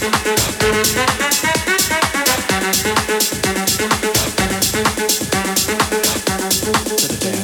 to the dance.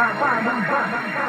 ba ba ba ba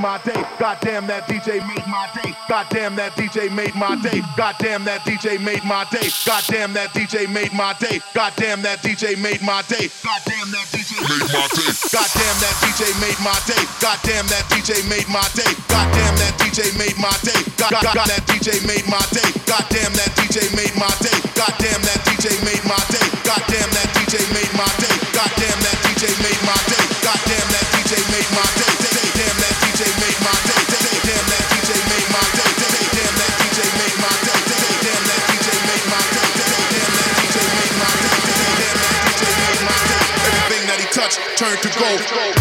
my day. Goddamn that DJ made my day. Goddamn that DJ made my day. Goddamn that DJ made my day. Goddamn that DJ made my day. Goddamn that DJ made my day. Goddamn that DJ made my day. Goddamn that DJ made my day. Goddamn that DJ made my day. Goddamn that DJ made my day. Goddamn that DJ made my day. Goddamn that DJ made my day. Goddamn that DJ made my day. Goddamn that turn to gold.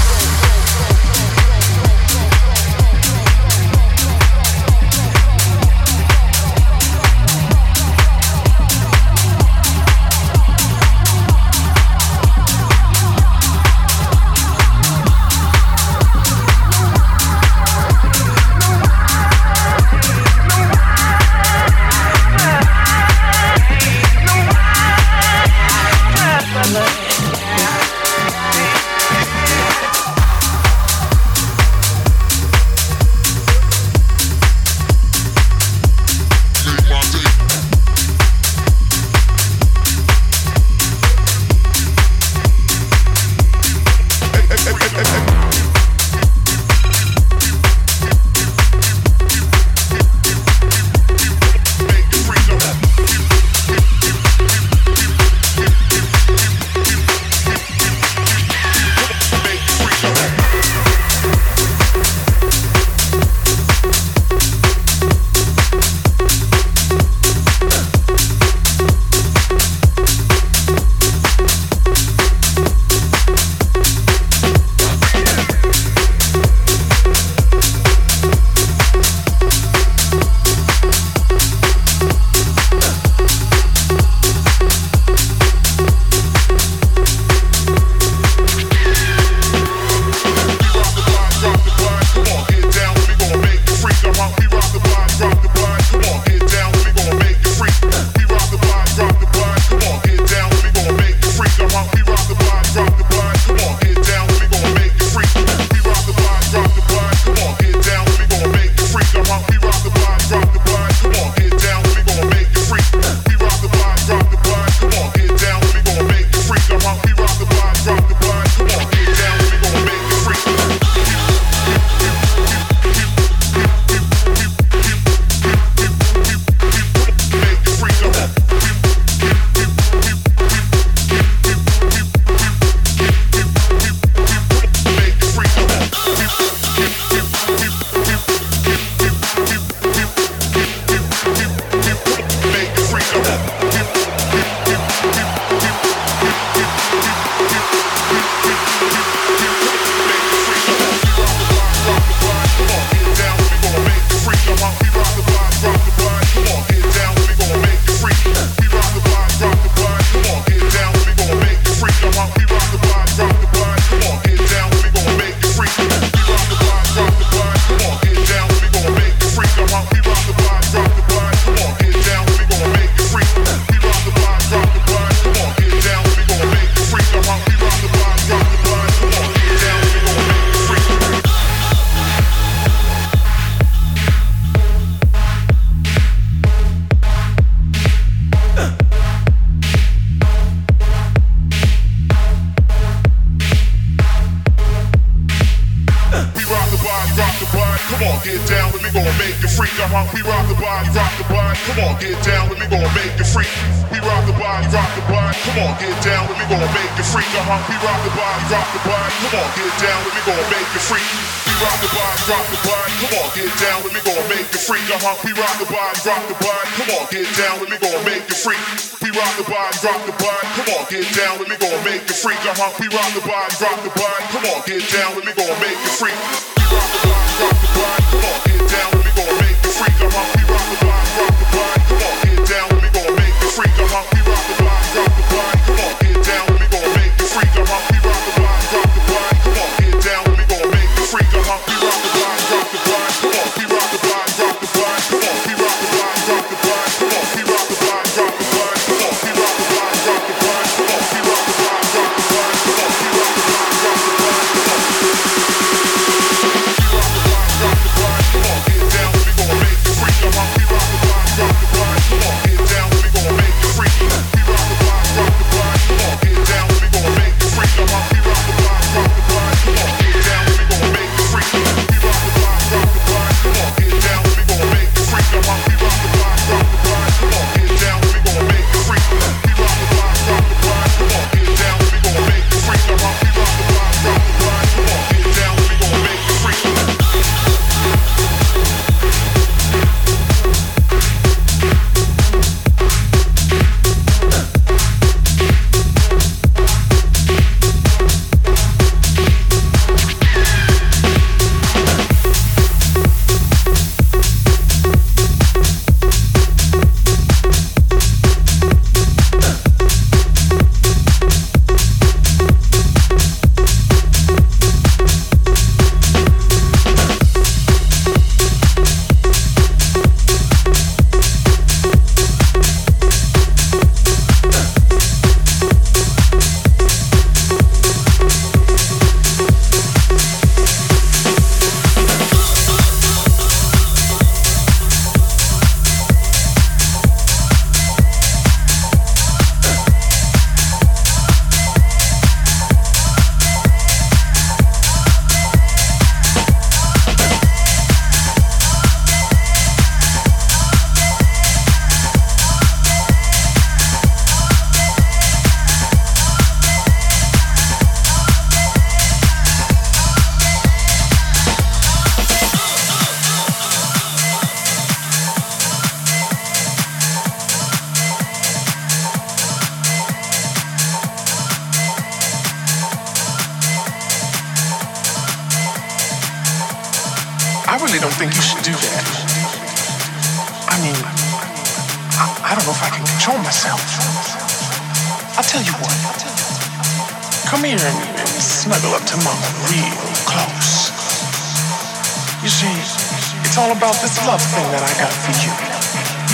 love thing that I got for you.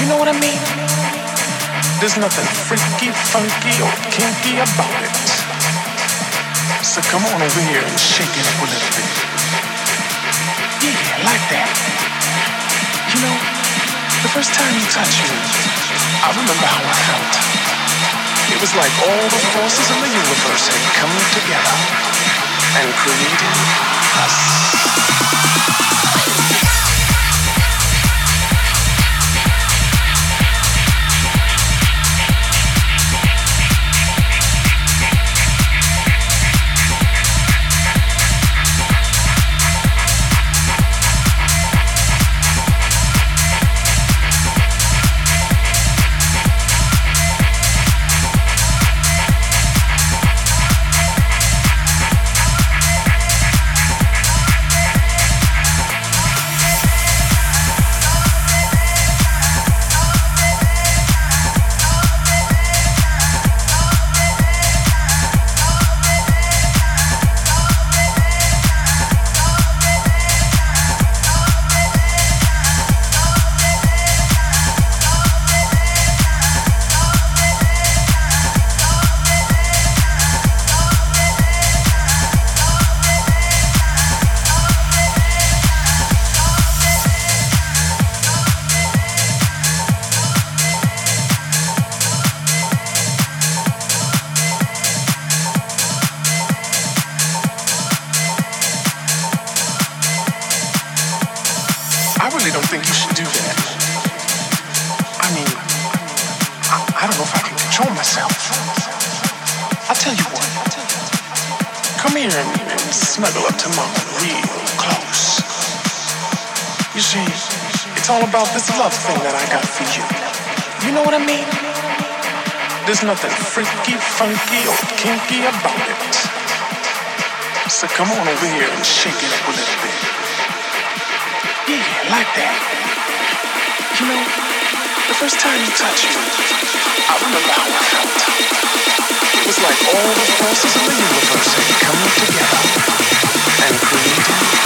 You know what I mean? There's nothing freaky, funky, or kinky about it. So come on over here and shake it up a little bit. Yeah, like that. You know, the first time you touched me, I remember how I felt. It was like all the forces in the universe had come together and created us. Nothing freaky, funky, or kinky about it. So come on over here and shake it up a little bit. Yeah, like that. You know, the first time you touched me, I remember how I felt. It was like all the forces of the universe had come together and created